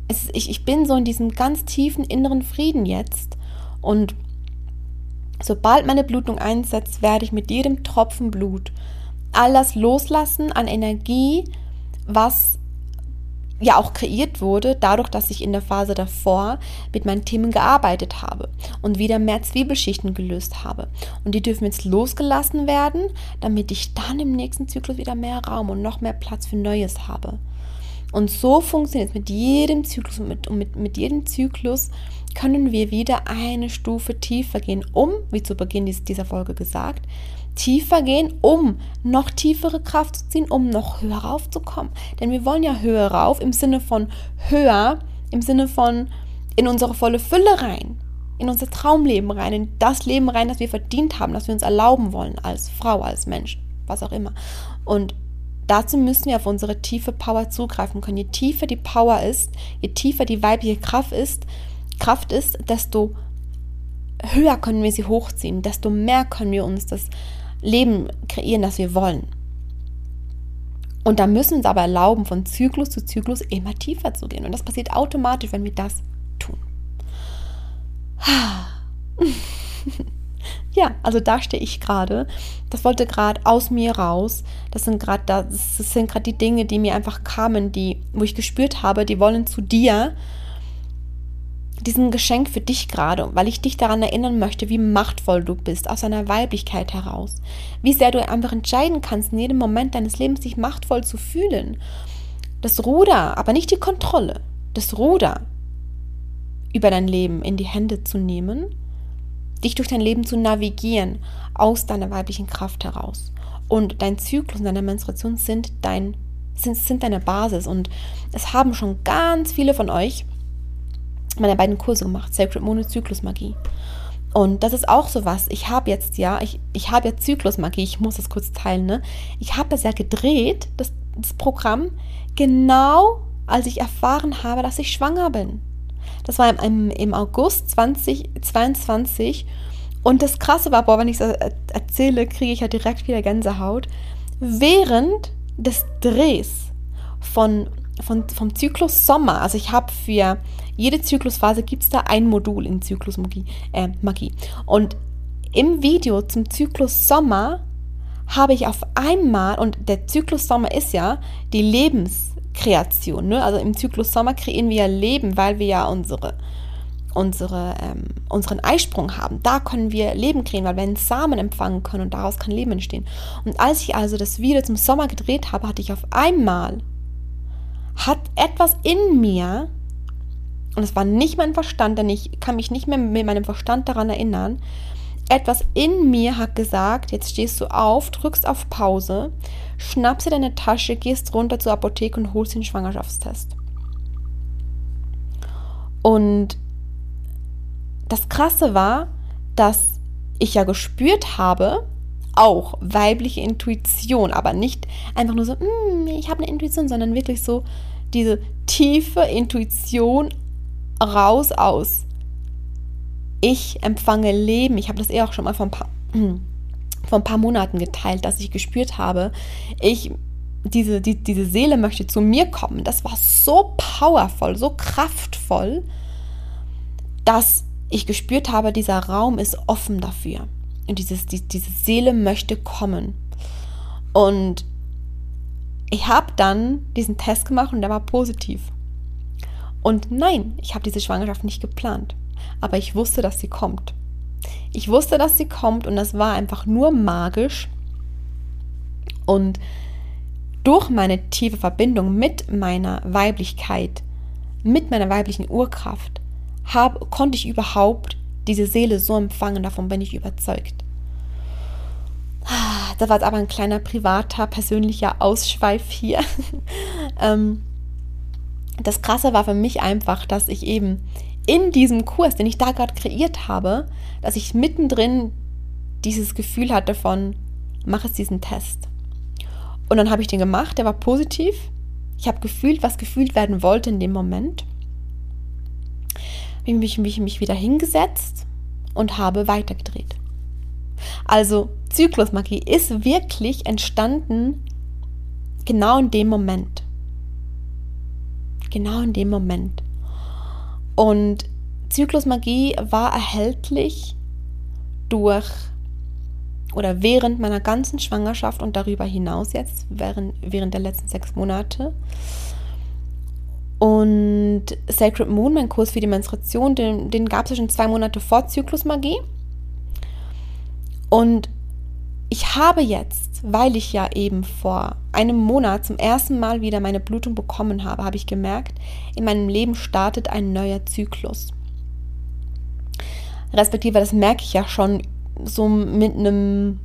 es, ich, ich bin so in diesem ganz tiefen inneren Frieden jetzt. Und sobald meine Blutung einsetzt, werde ich mit jedem Tropfen Blut all das loslassen an Energie, was ja auch kreiert wurde, dadurch, dass ich in der Phase davor mit meinen Themen gearbeitet habe und wieder mehr Zwiebelschichten gelöst habe. Und die dürfen jetzt losgelassen werden, damit ich dann im nächsten Zyklus wieder mehr Raum und noch mehr Platz für Neues habe. Und so funktioniert es mit jedem Zyklus und mit, mit, mit jedem Zyklus können wir wieder eine Stufe tiefer gehen, um, wie zu Beginn dieser Folge gesagt, tiefer gehen, um noch tiefere Kraft zu ziehen, um noch höher raufzukommen. Denn wir wollen ja höher rauf im Sinne von höher, im Sinne von in unsere volle Fülle rein, in unser Traumleben rein, in das Leben rein, das wir verdient haben, das wir uns erlauben wollen als Frau, als Mensch, was auch immer. Und Dazu müssen wir auf unsere tiefe Power zugreifen können. Je tiefer die Power ist, je tiefer die weibliche Kraft ist, Kraft ist, desto höher können wir sie hochziehen, desto mehr können wir uns das Leben kreieren, das wir wollen. Und da müssen wir uns aber erlauben, von Zyklus zu Zyklus immer tiefer zu gehen. Und das passiert automatisch, wenn wir das tun. ja, also da stehe ich gerade. Das wollte gerade aus mir raus. Das sind gerade das gerade die Dinge, die mir einfach kamen, die wo ich gespürt habe, die wollen zu dir. Diesen Geschenk für dich gerade, weil ich dich daran erinnern möchte, wie machtvoll du bist, aus deiner Weiblichkeit heraus. Wie sehr du einfach entscheiden kannst, in jedem Moment deines Lebens dich machtvoll zu fühlen. Das Ruder, aber nicht die Kontrolle, das Ruder über dein Leben in die Hände zu nehmen dich durch dein Leben zu navigieren aus deiner weiblichen Kraft heraus. Und dein Zyklus und deine Menstruation sind dein sind, sind deine Basis und es haben schon ganz viele von euch meine beiden Kurse gemacht, Sacred Monozyklus Magie. Und das ist auch so was. Ich habe jetzt ja, ich, ich habe ja Zyklusmagie, ich muss das kurz teilen, ne? Ich habe das ja gedreht, das, das Programm, genau als ich erfahren habe, dass ich schwanger bin. Das war im, im August 2022. Und das Krasse war, boah, wenn ich es erzähle, kriege ich ja direkt wieder Gänsehaut. Während des Drehs von, von, vom Zyklus Sommer, also ich habe für jede Zyklusphase gibt es da ein Modul in Zyklusmagie. Äh, Magie. Und im Video zum Zyklus Sommer habe ich auf einmal, und der Zyklus Sommer ist ja die Lebens, Kreation. Ne? Also im Zyklus Sommer kreieren wir ja Leben, weil wir ja unsere, unsere, ähm, unseren Eisprung haben. Da können wir Leben kreieren, weil wir einen Samen empfangen können und daraus kann Leben entstehen. Und als ich also das Video zum Sommer gedreht habe, hatte ich auf einmal, hat etwas in mir, und es war nicht mein Verstand, denn ich kann mich nicht mehr mit meinem Verstand daran erinnern, etwas in mir hat gesagt, jetzt stehst du auf, drückst auf Pause, schnappst dir deine Tasche, gehst runter zur Apotheke und holst den Schwangerschaftstest. Und das Krasse war, dass ich ja gespürt habe, auch weibliche Intuition, aber nicht einfach nur so, mm, ich habe eine Intuition, sondern wirklich so diese tiefe Intuition raus aus ich empfange Leben. Ich habe das eh auch schon mal vor ein paar, vor ein paar Monaten geteilt, dass ich gespürt habe, ich diese, die, diese Seele möchte zu mir kommen. Das war so powervoll, so kraftvoll, dass ich gespürt habe, dieser Raum ist offen dafür. Und dieses, die, diese Seele möchte kommen. Und ich habe dann diesen Test gemacht und der war positiv. Und nein, ich habe diese Schwangerschaft nicht geplant aber ich wusste, dass sie kommt. Ich wusste, dass sie kommt und das war einfach nur magisch. Und durch meine tiefe Verbindung mit meiner Weiblichkeit, mit meiner weiblichen Urkraft, hab, konnte ich überhaupt diese Seele so empfangen, davon bin ich überzeugt. Ah, das war jetzt aber ein kleiner privater, persönlicher Ausschweif hier. Ähm, das Krasse war für mich einfach, dass ich eben in diesem Kurs, den ich da gerade kreiert habe, dass ich mittendrin dieses Gefühl hatte von, mach es diesen Test. Und dann habe ich den gemacht, der war positiv. Ich habe gefühlt, was gefühlt werden wollte in dem Moment. Habe mich, mich, mich wieder hingesetzt und habe weitergedreht. Also Zyklusmagie ist wirklich entstanden genau in dem Moment. Genau in dem Moment. Und Zyklusmagie war erhältlich durch oder während meiner ganzen Schwangerschaft und darüber hinaus jetzt, während, während der letzten sechs Monate. Und Sacred Moon, mein Kurs für die Menstruation, den, den gab es ja schon zwei Monate vor Zyklusmagie. Und ich habe jetzt, weil ich ja eben vor einem Monat zum ersten Mal wieder meine Blutung bekommen habe, habe ich gemerkt, in meinem Leben startet ein neuer Zyklus. Respektive, das merke ich ja schon so mit einem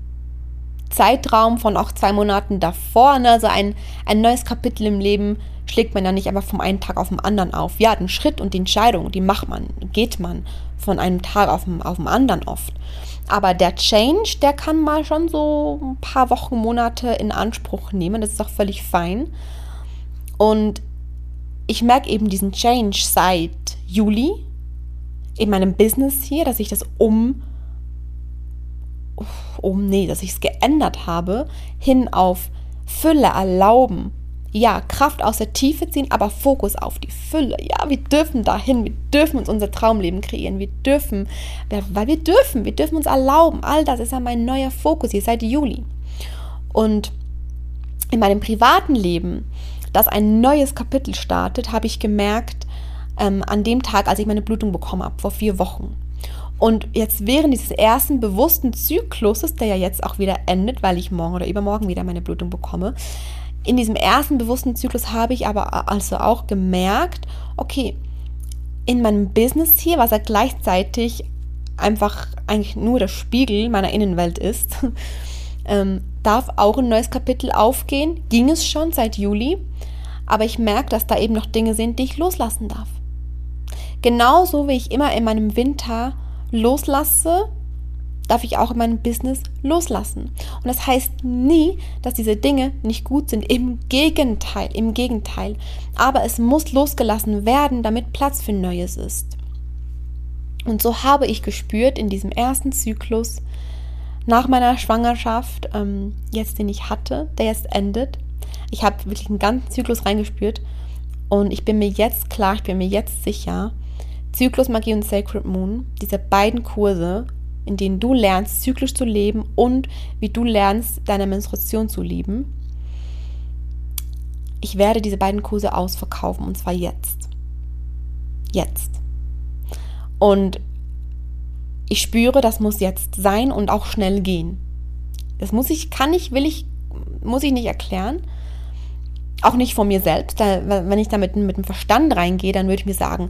Zeitraum von auch zwei Monaten davor. Ne? Also ein, ein neues Kapitel im Leben schlägt man ja nicht einfach vom einen Tag auf den anderen auf. Ja, den Schritt und die Entscheidung, die macht man, geht man von einem Tag auf den, auf den anderen oft. Aber der Change, der kann mal schon so ein paar Wochen, Monate in Anspruch nehmen. Das ist auch völlig fein. Und ich merke eben diesen Change seit Juli in meinem Business hier, dass ich das um, um, nee, dass ich es geändert habe, hin auf Fülle erlauben, ja, Kraft aus der Tiefe ziehen, aber Fokus auf die Fülle. Ja, wir dürfen dahin, wir dürfen uns unser Traumleben kreieren, wir dürfen, weil wir dürfen, wir dürfen uns erlauben. All das ist ja mein neuer Fokus hier seit Juli. Und in meinem privaten Leben, das ein neues Kapitel startet, habe ich gemerkt, ähm, an dem Tag, als ich meine Blutung bekommen habe, vor vier Wochen. Und jetzt während dieses ersten bewussten Zykluses, der ja jetzt auch wieder endet, weil ich morgen oder übermorgen wieder meine Blutung bekomme, in diesem ersten bewussten Zyklus habe ich aber also auch gemerkt, okay, in meinem Business hier, was ja gleichzeitig einfach eigentlich nur der Spiegel meiner Innenwelt ist, ähm, darf auch ein neues Kapitel aufgehen. Ging es schon seit Juli, aber ich merke, dass da eben noch Dinge sind, die ich loslassen darf. Genauso wie ich immer in meinem Winter loslasse, darf ich auch in meinem Business loslassen. Und das heißt nie, dass diese Dinge nicht gut sind. Im Gegenteil, im Gegenteil. Aber es muss losgelassen werden, damit Platz für Neues ist. Und so habe ich gespürt in diesem ersten Zyklus nach meiner Schwangerschaft, ähm, jetzt den ich hatte, der jetzt endet. Ich habe wirklich einen ganzen Zyklus reingespürt und ich bin mir jetzt klar, ich bin mir jetzt sicher, Zyklus Magie und Sacred Moon, diese beiden Kurse in denen du lernst, zyklisch zu leben und wie du lernst, deine Menstruation zu lieben. Ich werde diese beiden Kurse ausverkaufen und zwar jetzt. Jetzt. Und ich spüre, das muss jetzt sein und auch schnell gehen. Das muss ich, kann ich, will ich, muss ich nicht erklären. Auch nicht von mir selbst. wenn ich da mit, mit dem Verstand reingehe, dann würde ich mir sagen,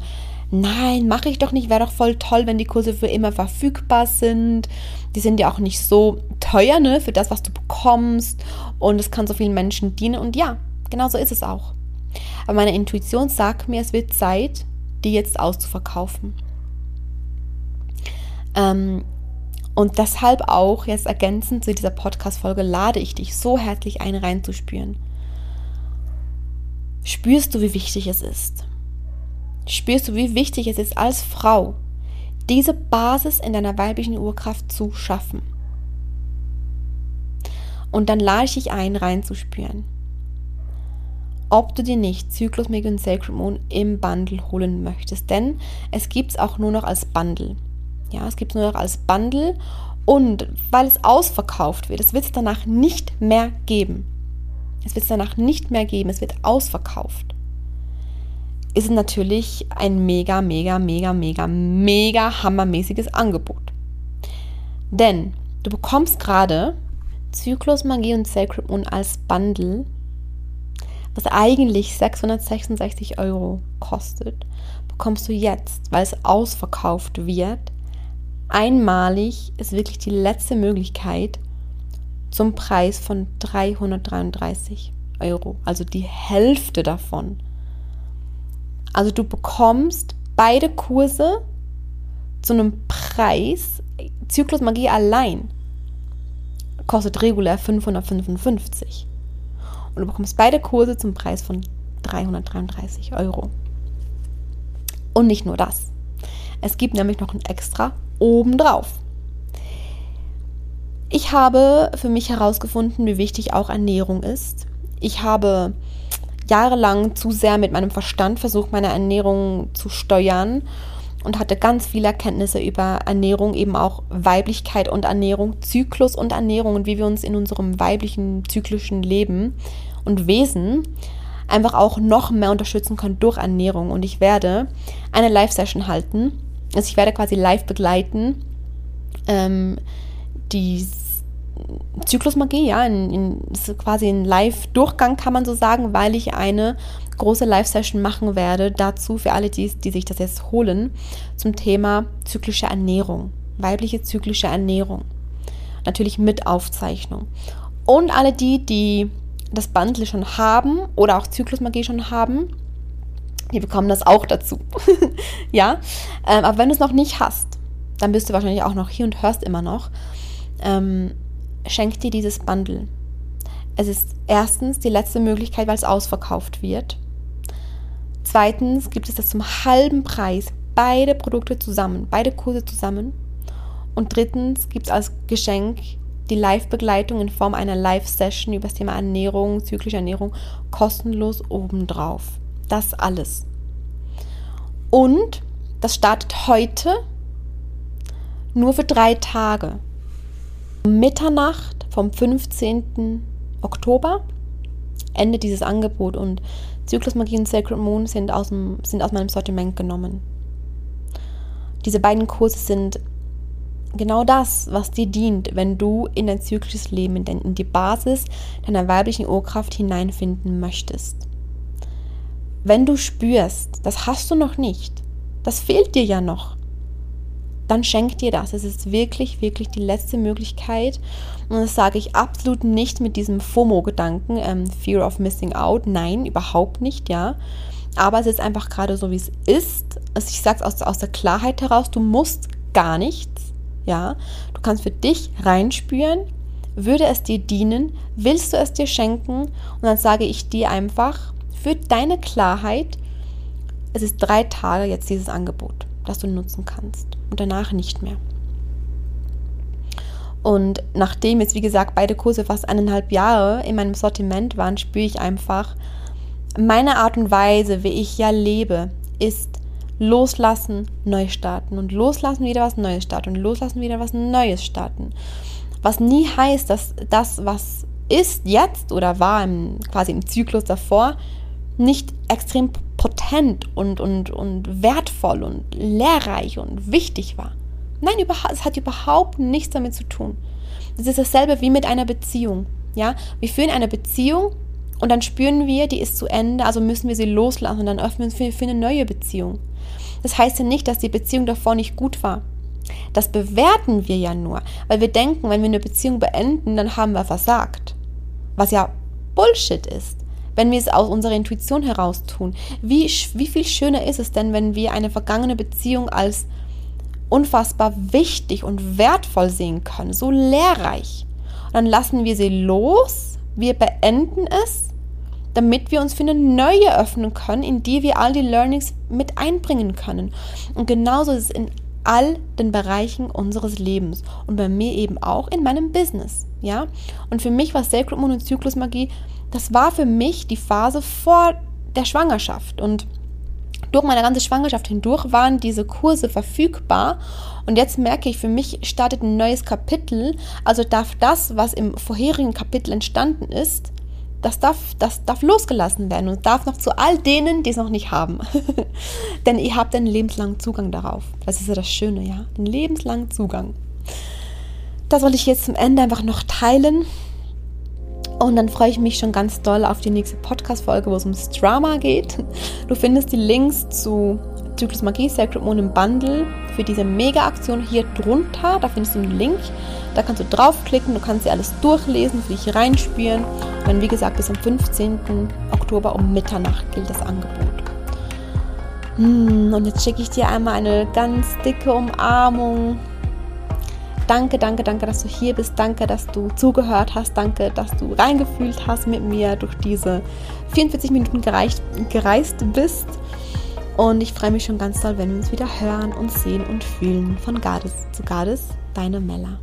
nein, mache ich doch nicht, wäre doch voll toll, wenn die Kurse für immer verfügbar sind. Die sind ja auch nicht so teuer, ne, für das, was du bekommst und es kann so vielen Menschen dienen und ja, genau so ist es auch. Aber meine Intuition sagt mir, es wird Zeit, die jetzt auszuverkaufen. Ähm, und deshalb auch jetzt ergänzend zu dieser Podcast-Folge lade ich dich so herzlich ein, reinzuspüren. Spürst du, wie wichtig es ist? Spürst du, wie wichtig es ist, als Frau diese Basis in deiner weiblichen Urkraft zu schaffen. Und dann lade ich dich ein, reinzuspüren, ob du dir nicht Zyklus Mega und Sacred Moon im Bundle holen möchtest. Denn es gibt es auch nur noch als Bundle. Ja, es gibt es nur noch als Bundle. Und weil es ausverkauft wird, es wird es danach nicht mehr geben. Es wird es danach nicht mehr geben. Es wird ausverkauft ist natürlich ein mega, mega, mega, mega, mega hammermäßiges Angebot. Denn du bekommst gerade Zyklus Magie und Sacred Moon als Bundle, was eigentlich 666 Euro kostet, bekommst du jetzt, weil es ausverkauft wird, einmalig, ist wirklich die letzte Möglichkeit zum Preis von 333 Euro, also die Hälfte davon. Also du bekommst beide Kurse zu einem Preis, Zyklusmagie allein kostet regulär 555. Und du bekommst beide Kurse zum Preis von 333 Euro. Und nicht nur das. Es gibt nämlich noch ein extra obendrauf. Ich habe für mich herausgefunden, wie wichtig auch Ernährung ist. Ich habe jahrelang zu sehr mit meinem Verstand versucht, meine Ernährung zu steuern und hatte ganz viele Erkenntnisse über Ernährung, eben auch Weiblichkeit und Ernährung, Zyklus und Ernährung und wie wir uns in unserem weiblichen zyklischen Leben und Wesen einfach auch noch mehr unterstützen können durch Ernährung. Und ich werde eine Live-Session halten. Also ich werde quasi live begleiten. Ähm, die Zyklusmagie, ja, in, in, ist quasi ein Live-Durchgang, kann man so sagen, weil ich eine große Live-Session machen werde dazu für alle, die, die sich das jetzt holen, zum Thema zyklische Ernährung, weibliche zyklische Ernährung. Natürlich mit Aufzeichnung. Und alle die, die das Bundle schon haben oder auch Zyklusmagie schon haben, die bekommen das auch dazu. ja, ähm, aber wenn du es noch nicht hast, dann bist du wahrscheinlich auch noch hier und hörst immer noch. Ähm, schenk dir dieses Bundle. Es ist erstens die letzte Möglichkeit, weil es ausverkauft wird. Zweitens gibt es das zum halben Preis, beide Produkte zusammen, beide Kurse zusammen. Und drittens gibt es als Geschenk die Live-Begleitung in Form einer Live-Session über das Thema Ernährung, zyklische Ernährung, kostenlos obendrauf. Das alles. Und das startet heute nur für drei Tage. Mitternacht vom 15. Oktober endet dieses Angebot und Zyklusmagie und Sacred Moon sind aus, dem, sind aus meinem Sortiment genommen. Diese beiden Kurse sind genau das, was dir dient, wenn du in dein zyklisches Leben, in, in die Basis deiner weiblichen Urkraft hineinfinden möchtest. Wenn du spürst, das hast du noch nicht, das fehlt dir ja noch, dann schenk dir das. Es ist wirklich, wirklich die letzte Möglichkeit. Und das sage ich absolut nicht mit diesem FOMO-Gedanken, ähm, Fear of Missing Out. Nein, überhaupt nicht, ja. Aber es ist einfach gerade so, wie es ist. Also ich sage es aus, aus der Klarheit heraus, du musst gar nichts, ja. Du kannst für dich reinspüren, würde es dir dienen, willst du es dir schenken? Und dann sage ich dir einfach, für deine Klarheit, es ist drei Tage jetzt dieses Angebot das du nutzen kannst und danach nicht mehr. Und nachdem jetzt, wie gesagt, beide Kurse fast eineinhalb Jahre in meinem Sortiment waren, spüre ich einfach, meine Art und Weise, wie ich ja lebe, ist loslassen, neu starten und loslassen, wieder was Neues starten und loslassen, wieder was Neues starten. Was nie heißt, dass das, was ist jetzt oder war im, quasi im Zyklus davor, nicht extrem potent und, und, und wertvoll und lehrreich und wichtig war. Nein, es hat überhaupt nichts damit zu tun. Es ist dasselbe wie mit einer Beziehung. Ja, wir führen eine Beziehung und dann spüren wir, die ist zu Ende, also müssen wir sie loslassen und dann öffnen wir für eine neue Beziehung. Das heißt ja nicht, dass die Beziehung davor nicht gut war. Das bewerten wir ja nur, weil wir denken, wenn wir eine Beziehung beenden, dann haben wir versagt. Was ja Bullshit ist wenn wir es aus unserer Intuition heraus tun. Wie, wie viel schöner ist es denn, wenn wir eine vergangene Beziehung als unfassbar wichtig und wertvoll sehen können, so lehrreich. Und dann lassen wir sie los, wir beenden es, damit wir uns für eine neue öffnen können, in die wir all die Learnings mit einbringen können. Und genauso ist es in all den Bereichen unseres Lebens und bei mir eben auch in meinem Business, ja? Und für mich war Sacred Moon und Zyklusmagie das war für mich die Phase vor der Schwangerschaft. Und durch meine ganze Schwangerschaft hindurch waren diese Kurse verfügbar. Und jetzt merke ich, für mich startet ein neues Kapitel. Also darf das, was im vorherigen Kapitel entstanden ist, das darf, das darf losgelassen werden und darf noch zu all denen, die es noch nicht haben. Denn ihr habt einen lebenslangen Zugang darauf. Das ist ja das Schöne, ja. Den lebenslangen Zugang. Das wollte ich jetzt zum Ende einfach noch teilen. Und dann freue ich mich schon ganz doll auf die nächste Podcast-Folge, wo es ums Drama geht. Du findest die Links zu Zyklus Magie Sacred Moon im Bundle für diese Mega-Aktion hier drunter. Da findest du einen Link. Da kannst du draufklicken, du kannst dir alles durchlesen, für dich reinspüren. Und wie gesagt, bis am 15. Oktober um Mitternacht gilt das Angebot. Hm, und jetzt schicke ich dir einmal eine ganz dicke Umarmung. Danke, danke, danke, dass du hier bist. Danke, dass du zugehört hast. Danke, dass du reingefühlt hast mit mir durch diese 44 Minuten gereicht, gereist bist. Und ich freue mich schon ganz doll, wenn wir uns wieder hören und sehen und fühlen. Von Gades zu Gades, deine Mella.